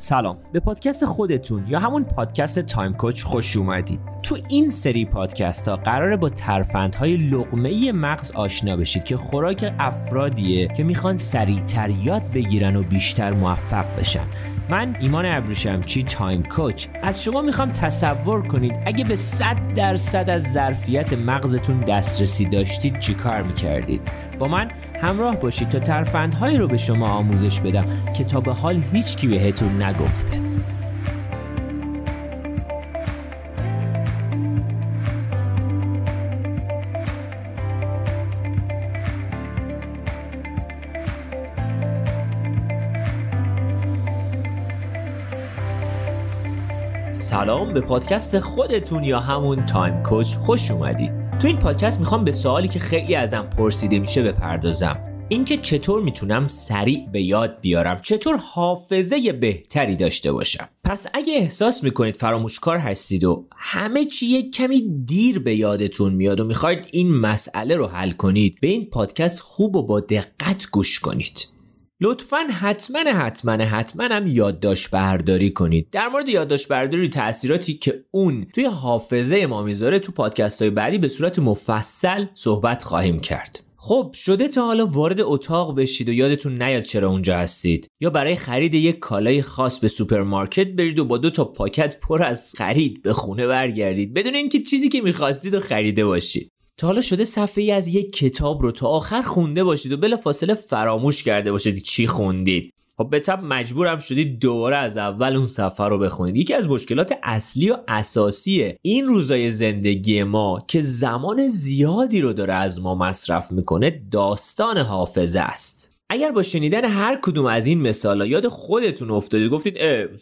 سلام. به پادکست خودتون یا همون پادکست Time Coach خوش اومدید. تو این سری پادکست ها قراره با ترفندهای لقمه مغز آشنا بشید که خوراک افرادیه که می‌خوان سریعتر یاد بگیرن و بیشتر موفق بشن. من ایمان ابریشمچی Time Coach. از شما می‌خوام تصور کنید اگه به 100 درصد از ظرفیت مغزتون دسترسی داشتید چیکار می‌کردید؟ با من همراه باشید تا ترفندهایی رو به شما آموزش بدم که تا به حال هیچکی بهتون نگفته. سلام به پادکست خودتون یا همون تایم کوچ خوش اومدید. تو این پادکست می‌خوام به سوالی که خیلی ازم پرسیده میشه بپردازم. اینکه چطور می‌تونم سریع به یاد بیارم؟ چطور حافظه بهتری داشته باشم؟ پس اگه احساس می‌کنید فراموشکار هستید و همه چی یک کمی دیر به یادتون میاد و می‌خواید این مسئله رو حل کنید به این پادکست خوب و با دقت گوش کنید. لطفا حتما حتما حتما هم یادداشت برداری کنید. در مورد یادداشت برداری تاثیراتی که اون توی حافظه ما می‌ذاره تو پادکست های بعدی به صورت مفصل صحبت خواهیم کرد. خب شده تا حالا وارد اتاق بشید و یادتون نیاد چرا اونجا هستید. یا برای خرید یک کالای خاص به سوپرمارکت برید و با دو تا پاکت پر از خرید به خونه برگردید. بدون اینکه چیزی که می‌خواستید و خریده باشید. تا حالا شده صفحه ای از یک کتاب رو تا آخر خونده باشید و بلا فاصله فراموش کرده باشید چی خوندید. خب به طب مجبورم شدید دوباره از اول اون صفحه رو بخونید. یکی از مشکلات اصلی و اساسی این روزای زندگی ما که زمان زیادی رو داره از ما مصرف می‌کنه داستان حافظه است. اگر با شنیدن هر کدوم از این مثالا یاد خودتون افتادید گفتید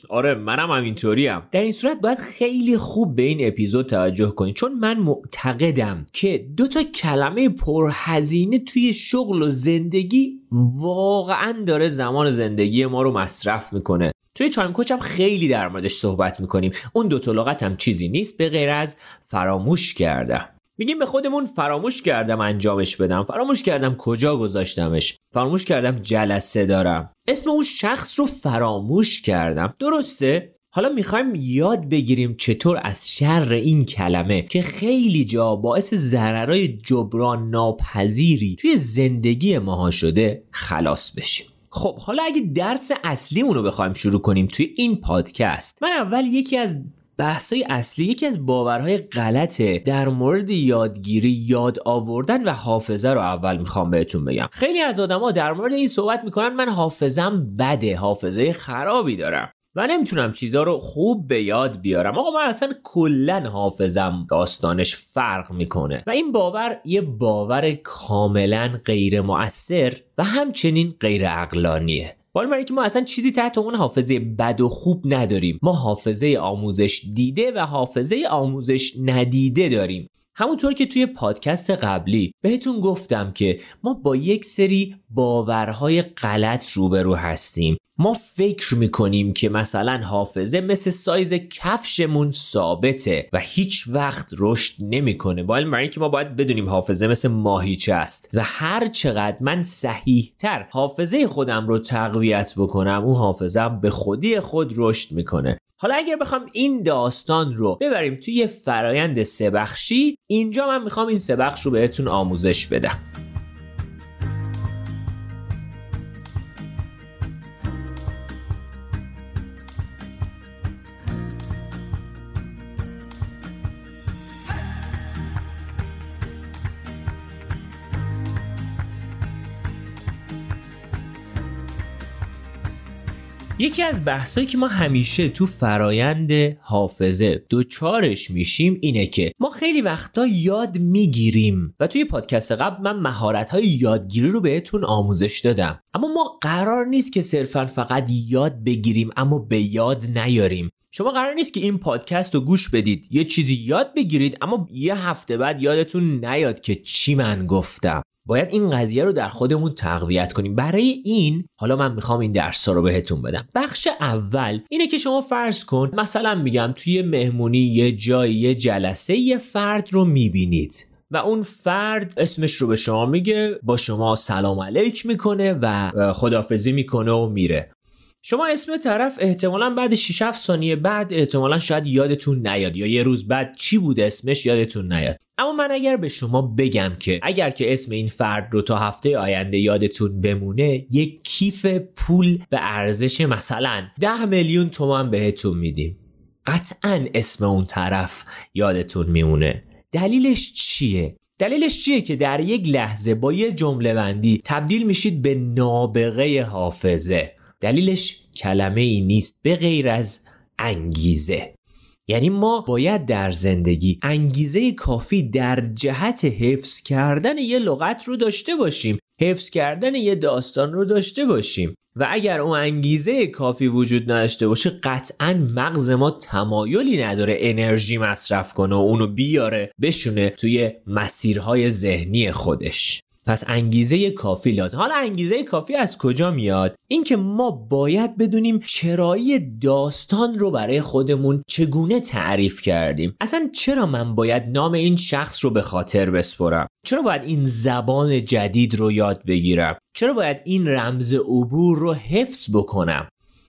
آره منم همینطوریم. در این صورت باید خیلی خوب به این اپیزود توجه کنید. چون من معتقدم که دو تا کلمه پرهزینه توی شغل و زندگی واقعا داره زمان زندگی ما رو مصرف می‌کنه. توی تایم کوچ هم خیلی در موردش صحبت می‌کنیم. اون دو تا هم چیزی نیست به غیر از فراموش کردم میگیم به خودمون فراموش کردم انجامش بدم. فراموش کردم کجا گذاشتمش. فراموش کردم جلسه دارم. اسم اون شخص رو فراموش کردم. درسته؟ حالا می‌خوایم یاد بگیریم چطور از شر این کلمه که خیلی جا باعث ضررهای جبران ناپذیری توی زندگی ماها شده خلاص بشیم. خب حالا اگه درس اصلیمون رو بخوایم شروع کنیم توی این پادکست من اول یکی از بحثای اصلی یکی از باورهای غلطه. در مورد یادگیری یاد آوردن و حافظه رو اول می‌خوام بهتون بگم. خیلی از آدما در مورد این صحبت می‌کنن من حافظم بده حافظه خرابی دارم و نمی‌تونم چیزها رو خوب به یاد بیارم. آقا من اصلا کلا حافظم داستانش فرق می‌کنه و این باور یه باور کاملا غیر مؤثر و همچنین غیر عقلانیه حالا برای که ما اصلا چیزی تحت اون حافظه بد و خوب نداریم. ما حافظه آموزش دیده و حافظه آموزش ندیده داریم. همونطور که توی پادکست قبلی بهتون گفتم که ما با یک سری باورهای غلط روبرو هستیم. ما فکر می‌کنیم که مثلا حافظه مثل سایز کفشمون ثابته و هیچ وقت رشد نمی‌کنه. با برای اینکه ما باید بدونیم حافظه مثل ماهیچه است و هر چقدر من صحیح تر حافظه خودم رو تقویت بکنم اون حافظم به خودی خود رشد می‌کنه. حالا اگر بخوام این داستان رو ببریم توی فرایند سبخشی اینجا من می‌خوام این سبخش رو بهتون آموزش بدم. یکی از بحثایی که ما همیشه تو فرایند حافظه دوچارش میشیم اینه که ما خیلی وقتا یاد می‌گیریم و توی پادکست قبل من مهارت های یادگیری رو بهتون آموزش دادم. اما ما قرار نیست که صرفا فقط یاد بگیریم اما به یاد نیاریم. شما قرار نیست که این پادکست رو گوش بدید. یه چیزی یاد بگیرید اما یه هفته بعد یادتون نیاد که چی من گفتم. باید این قضیه رو در خودمون تقویت کنیم. برای این حالا من می‌خوام این درس رو بهتون بدم. بخش اول اینه که شما فرض کن مثلا میگم توی مهمونی یه جایی یه جلسه یه فرد رو می‌بینید و اون فرد اسمش رو به شما میگه با شما سلام علیک می‌کنه و خدافزی می‌کنه و میره. شما اسم طرف احتمالا بعد 6 7 ثانیه بعد احتمالا شاید یادتون نیاد یا یه روز بعد چی بود اسمش یادتون نیاد. اما من اگر به شما بگم که اگر که اسم این فرد رو تا هفته آینده یادتون بمونه یک کیف پول به ارزش مثلا 10 میلیون تومان بهتون میدیم. قطعا اسم اون طرف یادتون میمونه. دلیلش چیه؟ دلیلش چیه که در یک لحظه با یه جمله بندی تبدیل میشید به نابغه حافظه؟ دلیلش کلمه ای نیست به غیر از انگیزه. یعنی ما باید در زندگی انگیزه کافی در جهت حفظ کردن یه لغت رو داشته باشیم حفظ کردن یه داستان رو داشته باشیم. و اگر اون انگیزه کافی وجود نداشته باشه قطعا مغز ما تمایلی نداره انرژی مصرف کنه و اونو بیاره بشونه توی مسیرهای ذهنی خودش. پس انگیزه کافی لازم. حالا انگیزه کافی از کجا میاد؟ اینکه ما باید بدونیم چرایی داستان رو برای خودمون چگونه تعریف کردیم. اصلا چرا من باید نام این شخص رو به خاطر بسپرم؟ چرا باید این زبان جدید رو یاد بگیرم؟ چرا باید این رمز عبور رو حفظ بکنم؟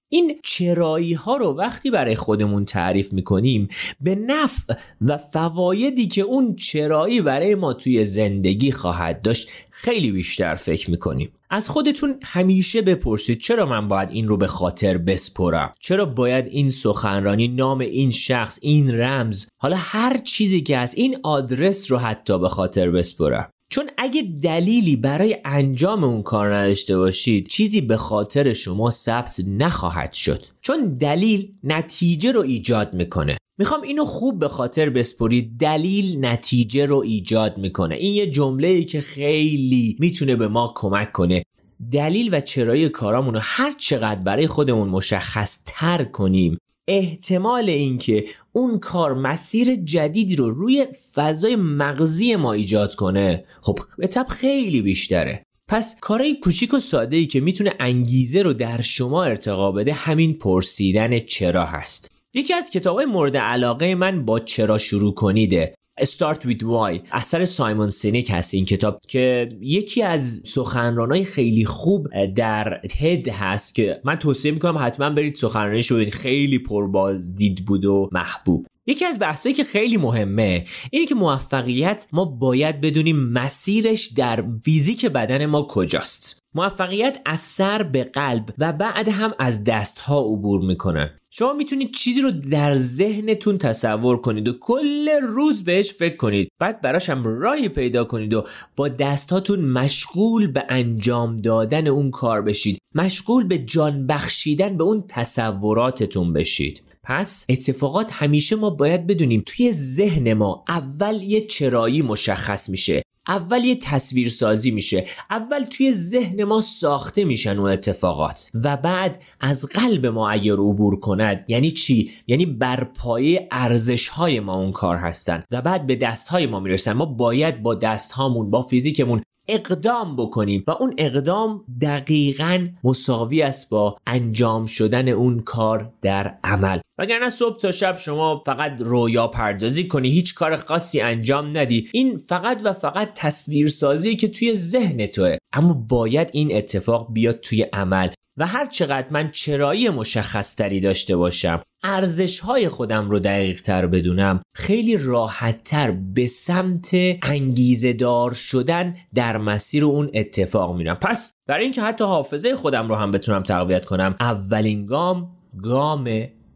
این چرایی ها رو وقتی برای خودمون تعریف می‌کنیم به نفع و فوایدی که اون چرایی برای ما توی زندگی خواهد داشت خیلی بیشتر فکر می‌کنیم. از خودتون همیشه بپرسید چرا من باید این رو به خاطر بسپرم؟ چرا باید این سخنرانی نام این شخص این رمز حالا هر چیزی که هست این آدرس رو حتی به خاطر بسپرم؟ چون اگه دلیلی برای انجام اون کار نداشته باشید چیزی به خاطر شما ثبت نخواهد شد. چون دلیل نتیجه رو ایجاد می‌کنه. می‌خوام اینو خوب به خاطر بسپرید. دلیل نتیجه رو ایجاد می‌کنه. این یه جمله ای که خیلی می‌تونه به ما کمک کنه. دلیل و چرایی کارامون رو هر چقدر برای خودمون مشخص تر کنیم احتمال اینکه اون کار مسیر جدیدی رو روی فضای مغزی ما ایجاد کنه. خب به طب خیلی بیشتره. پس کارهای کوچیک و ساده ای که می‌تونه انگیزه رو در شما ارتقا بده همین پرسیدن چرا هست. یکی از کتابهای مورد علاقه من با چرا شروع کنیده. Start with Why. اثر سایمون سینیک هست این کتاب که یکی از سخنرانای خیلی خوب در تد هست که من توصیه می‌کنم حتما برید سخنرانیش رو خیلی پربازدید بود و محبوب. یکی از بحثایی که خیلی مهمه اینه که موفقیت ما باید بدونیم مسیرش در فیزیک بدن ما کجاست. موفقیت از سر به قلب و بعد هم از دستها عبور می‌کنن شما می‌تونید چیزی رو در ذهنتون تصور کنید و کل روز بهش فکر کنید. بعد براش هم راهی پیدا کنید و با دستاتون مشغول به انجام دادن اون کار بشید. مشغول به جان بخشیدن به اون تصوراتتون بشید. پس اتفاقات همیشه ما باید بدونیم توی ذهن ما اول یه چرایی مشخص میشه اول یه تصویر سازی میشه اول توی ذهن ما ساخته میشن اون اتفاقات و بعد از قلب ما اگر عبور کند یعنی چی؟ یعنی بر پایه ارزش های ما اون کار هستن و بعد به دست های ما می‌رسن. ما باید با دست هامون با فیزیکمون اقدام بکنیم و اون اقدام دقیقا مساوی است با انجام شدن اون کار در عمل. وگرنه صبح تا شب شما فقط رویا پردازی کنی هیچ کار خاصی انجام ندی. این فقط و فقط تصویر سازی که توی ذهن توه. اما باید این اتفاق بیاد توی عمل. و هر چقدر من چرایی مشخص تری داشته باشم ارزش های خودم رو دقیق تر بدونم خیلی راحت تر به سمت انگیزه دار شدن در مسیر اون اتفاق میرم. پس برای اینکه حتی حافظه خودم رو هم بتونم تقویت کنم اولین گام گام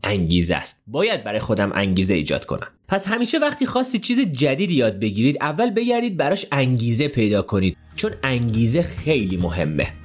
انگیزه است. باید برای خودم انگیزه ایجاد کنم. پس همیشه وقتی خواستی چیز جدیدی یاد بگیرید اول بگردید براش انگیزه پیدا کنید چون انگیزه خیلی مهمه.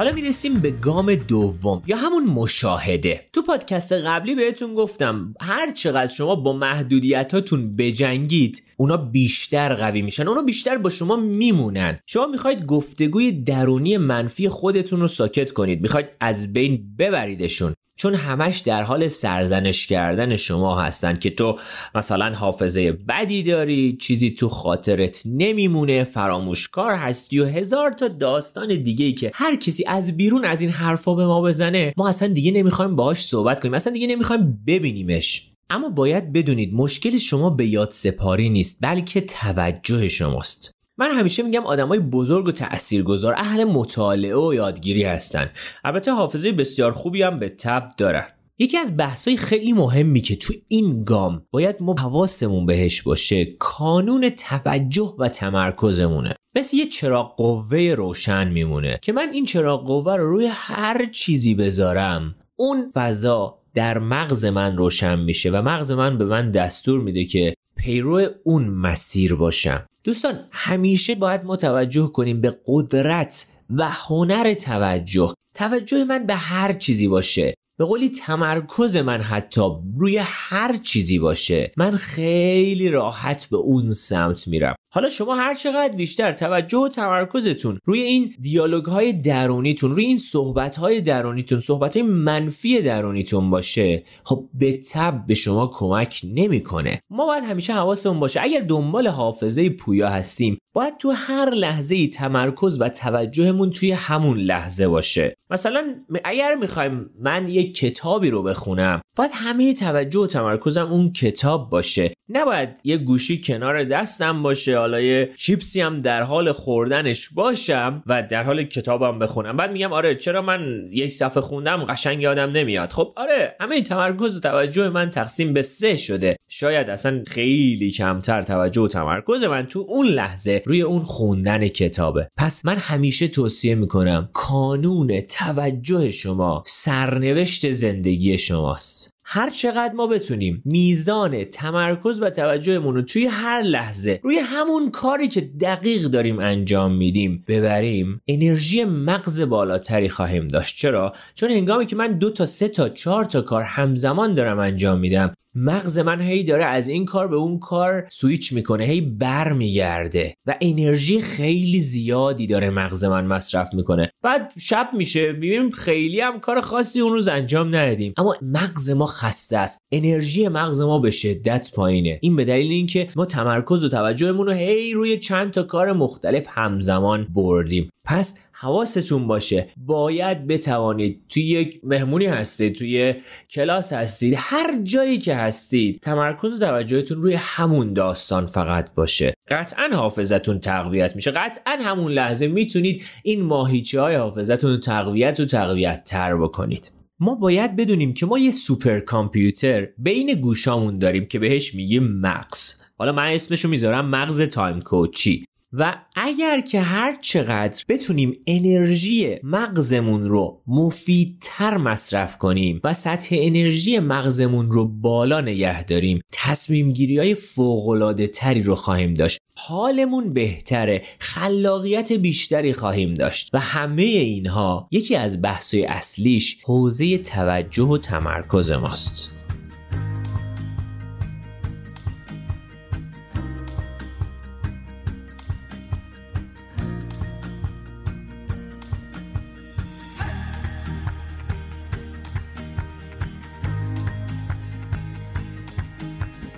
حالا می‌رسیم به گام دوم یا همون مشاهده. تو پادکست قبلی بهتون گفتم هر چقدر شما با محدودیتاتون بجنگید اونا بیشتر قوی میشن اونا بیشتر با شما میمونن. شما می‌خواید گفتگوی درونی منفی خودتون رو ساکت کنید. می‌خواید از بین ببریدشون. چون همش در حال سرزنش کردن شما هستن که تو مثلا حافظه بدی داری چیزی تو خاطرت نمیمونه فراموشکار هستی و هزار تا داستان دیگه ای که هر کسی از بیرون از این حرفا به ما بزنه ما اصلا دیگه نمی‌خوایم باهاش صحبت کنیم اصلا دیگه نمی‌خوایم ببینیمش. اما باید بدونید مشکل شما به یاد سپاری نیست بلکه توجه شماست. من همیشه میگم آدمای بزرگ و تاثیرگذار اهل مطالعه و یادگیری هستن. البته حافظه بسیار خوبی هم به تب دارن. یکی از بحثای خیلی مهمی که تو این گام باید ما حواسمون بهش باشه کانون توجه و تمرکزمونه. مثل یه چراغ قوه روشن میمونه که من این چراغ قوه رو روی هر چیزی بذارم اون فضا در مغز من روشن میشه و مغز من به من دستور میده که پیرو اون مسیر باشم. دوستان همیشه باید متوجه کنیم به قدرت و هنر توجه. توجه من به هر چیزی باشه. به قولی تمرکز من حتی روی هر چیزی باشه من خیلی راحت به اون سمت میرم. حالا شما هر چقدر بیشتر توجه و تمرکزتون روی این دیالوگ های درونیتون روی این صحبت های درونیتون صحبت های منفی درونیتون باشه خب به تب به شما کمک نمی‌کنه. ما باید همیشه حواسمون باشه. اگر دنبال حافظه پویا هستیم باید تو هر لحظه ای تمرکز و توجهمون توی همون لحظه باشه. مثلا اگر می‌خوایم من یک کتابی رو بخونم باید همه توجه و تمرکزم اون کتاب باشه. نباید یه گوشی کنار دستم باشه حالا یه چیپسی هم در حال خوردنش باشم و در حال کتابم بخونم. بعد میگم آره چرا من یک صفحه خوندم قشنگ یادم نمیاد. خب آره همه تمرکز و توجه من تقسیم به سه شده. شاید اصلا خیلی کمتر توجه و تمرکز من تو اون لحظه روی اون خوندن کتابه. پس من همیشه توصیه می‌کنم کانون توجه شما سرنوشت زندگی شماست. هر چقدر ما بتونیم میزان تمرکز و توجهمون رو توی هر لحظه روی همون کاری که دقیق داریم انجام میدیم ببریم انرژی مغز بالاتری خواهیم داشت. چرا؟ چون هنگامی که من دو تا سه تا چهار تا کار همزمان دارم انجام میدم مغز من هی داره از این کار به اون کار سویچ می‌کنه هی بر میگرده و انرژی خیلی زیادی داره مغز من مصرف می‌کنه. بعد شب میشه ببینیم خیلی هم کار خاصی اون روز انجام ندادیم. اما مغز ما خسته است. انرژی مغز ما به شدت پایینه. این به دلیل اینکه ما تمرکز و توجهمون رو هی روی چند تا کار مختلف همزمان بردیم. پس حواستون باشه باید بتوانید توی یک مهمونی هستید توی کلاس هستید هر جایی که هستید تمرکز و توجهتون روی همون داستان فقط باشه. قطعا حافظتون تقویت میشه. قطعا همون لحظه می‌تونید این ماهیچه های حافظتون تقویت و تقویت تر بکنید. ما باید بدونیم که ما یه سوپر کامپیوتر بین گوشامون داریم که بهش میگیم مغز. حالا من اسمشو می‌ذارم مغز Time Coach ی و اگر که هر چقدر بتونیم انرژی مغزمون رو مفیدتر مصرف کنیم و سطح انرژی مغزمون رو بالا نگه داریم تصمیم گیری های فوق‌العاده تری رو خواهیم داشت. حالمون بهتره خلاقیت بیشتری خواهیم داشت و همه اینها یکی از بحثای اصلیش حوزه توجه و تمرکز ماست.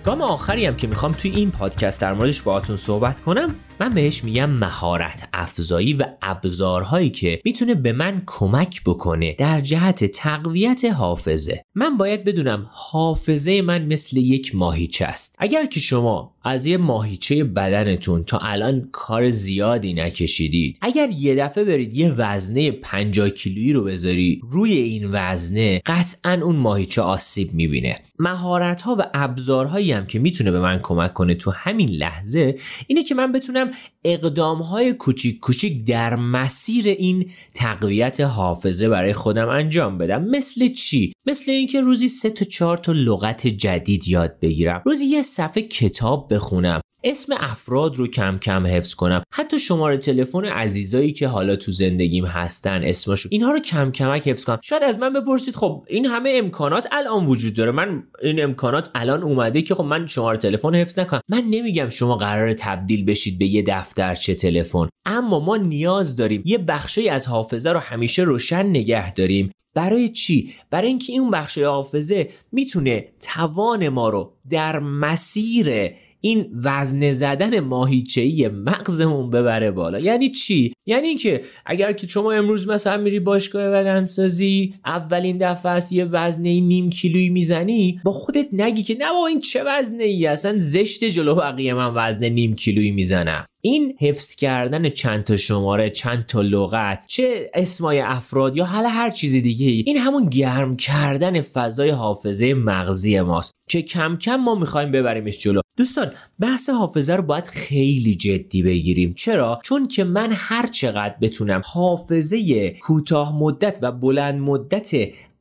گام آخری هم که می‌خوام توی این پادکست در موردش باهاتون صحبت کنم من بهش میگم مهارت افزایی و ابزارهایی که می‌تونه به من کمک بکنه در جهت تقویت حافظه. من باید بدونم حافظه من مثل یک ماهیچه است. اگر که شما از یه ماهیچه بدنتون تا الان کار زیادی نکشیدید اگر یه دفعه برید یه وزنه 50 کیلویی رو بذاری روی این وزنه قطعا اون ماهیچه آسیب می‌بینه. مهارت ها و ابزارهایی هم که می‌تونه به من کمک کنه تو همین لحظه اینه که من بتونم اقدام های کوچیک کوچیک در مسیر این تقویت حافظه برای خودم انجام بدم. مثل چی؟ مثل اینکه روزی سه تا چهار تا لغت جدید یاد بگیرم. روزی یه صفحه کتاب بخونم. اسم افراد رو کم کم حفظ کنم. حتی شماره تلفن عزیزایی که حالا تو زندگیم هستن اسمشو اینها رو کم کمک حفظ کنم. شاید از من بپرسید خب این همه امکانات الان وجود داره. من این امکانات الان اومده که خب من شماره تلفن حفظ نکنم. من نمیگم شما قرار تبدیل بشید به یه دفترچه تلفن اما ما نیاز داریم یه بخشی از حافظه رو همیشه روشن نگه داریم. برای چی؟ برای اینکه این بخش حافظه می‌تونه توان ما رو در مسیر این وزن زدن ماهیچه‌ای مغزمون ببره بالا. یعنی چی؟ یعنی اینکه اگر که شما امروز مثلا میری باشگاه بدنسازی اولین دفعه است یه وزنه نیم کیلویی می‌زنی با خودت نگی که نه با این چه وزنه ای اصلا زشت جلو بقیه من وزن نیم کیلویی می‌زنم. این حفظ کردن چند تا شماره چند تا لغت چه اسمای افراد یا حالا هر چیزی دیگه این همون گرم کردن فضای حافظه مغزی ماست که کم کم ما می‌خوایم ببریمش جلو. دوستان بحث حافظه رو باید خیلی جدی بگیریم. چرا؟ چون که من هر چقدر بتونم حافظه کوتاه مدت و بلند مدت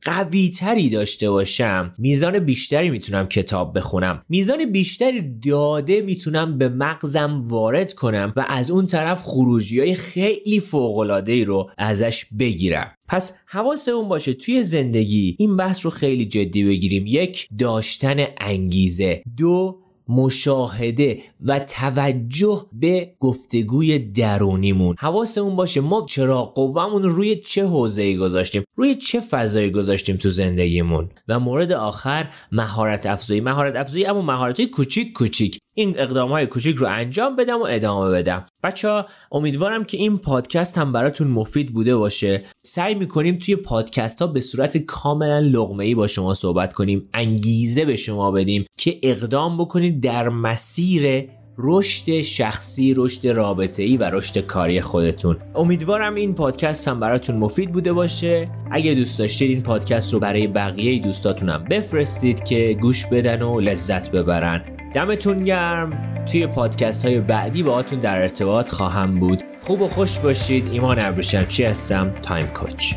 قوی تری داشته باشم میزان بیشتری می‌تونم کتاب بخونم. میزان بیشتری داده می‌تونم به مغزم وارد کنم و از اون طرف خروجی های خیلی فوقلاده رو ازش بگیرم. پس حواسمون باشه توی زندگی این بحث رو خیلی جدی بگیریم. یک داشتن انگیزه. دو مشاهده و توجه به گفتگوی درونیمون. حواسمون باشه ما چرا قوامون روی چه حوزه‌ای گذاشتیم؟ روی چه فضایی گذاشتیم تو زندگیمون؟ و مورد آخر مهارت افزایی. مهارت افزایی اما مهارت کوچیک کوچیک. این اقدام های کوچیک رو انجام بدم و ادامه بدم. بچه ها امیدوارم که این پادکست هم براتون مفید بوده باشه. سعی می‌کنیم توی پادکست ها به صورت کاملا لغمه ای با شما صحبت کنیم. انگیزه به شما بدیم که اقدام بکنید در مسیر رشد شخصی، رشد رابطه ای و رشد کاری خودتون. امیدوارم این پادکست هم براتون مفید بوده باشه. اگه دوست داشتید این پادکست رو برای بقیه دوستاتونم بفرستید که گوش بدن و لذت ببرن. دمتون گرم توی پادکست های بعدی باهاتون در ارتباط خواهم بود خوب و خوش باشید ایمان ابروشمچی هستم تایم کوچ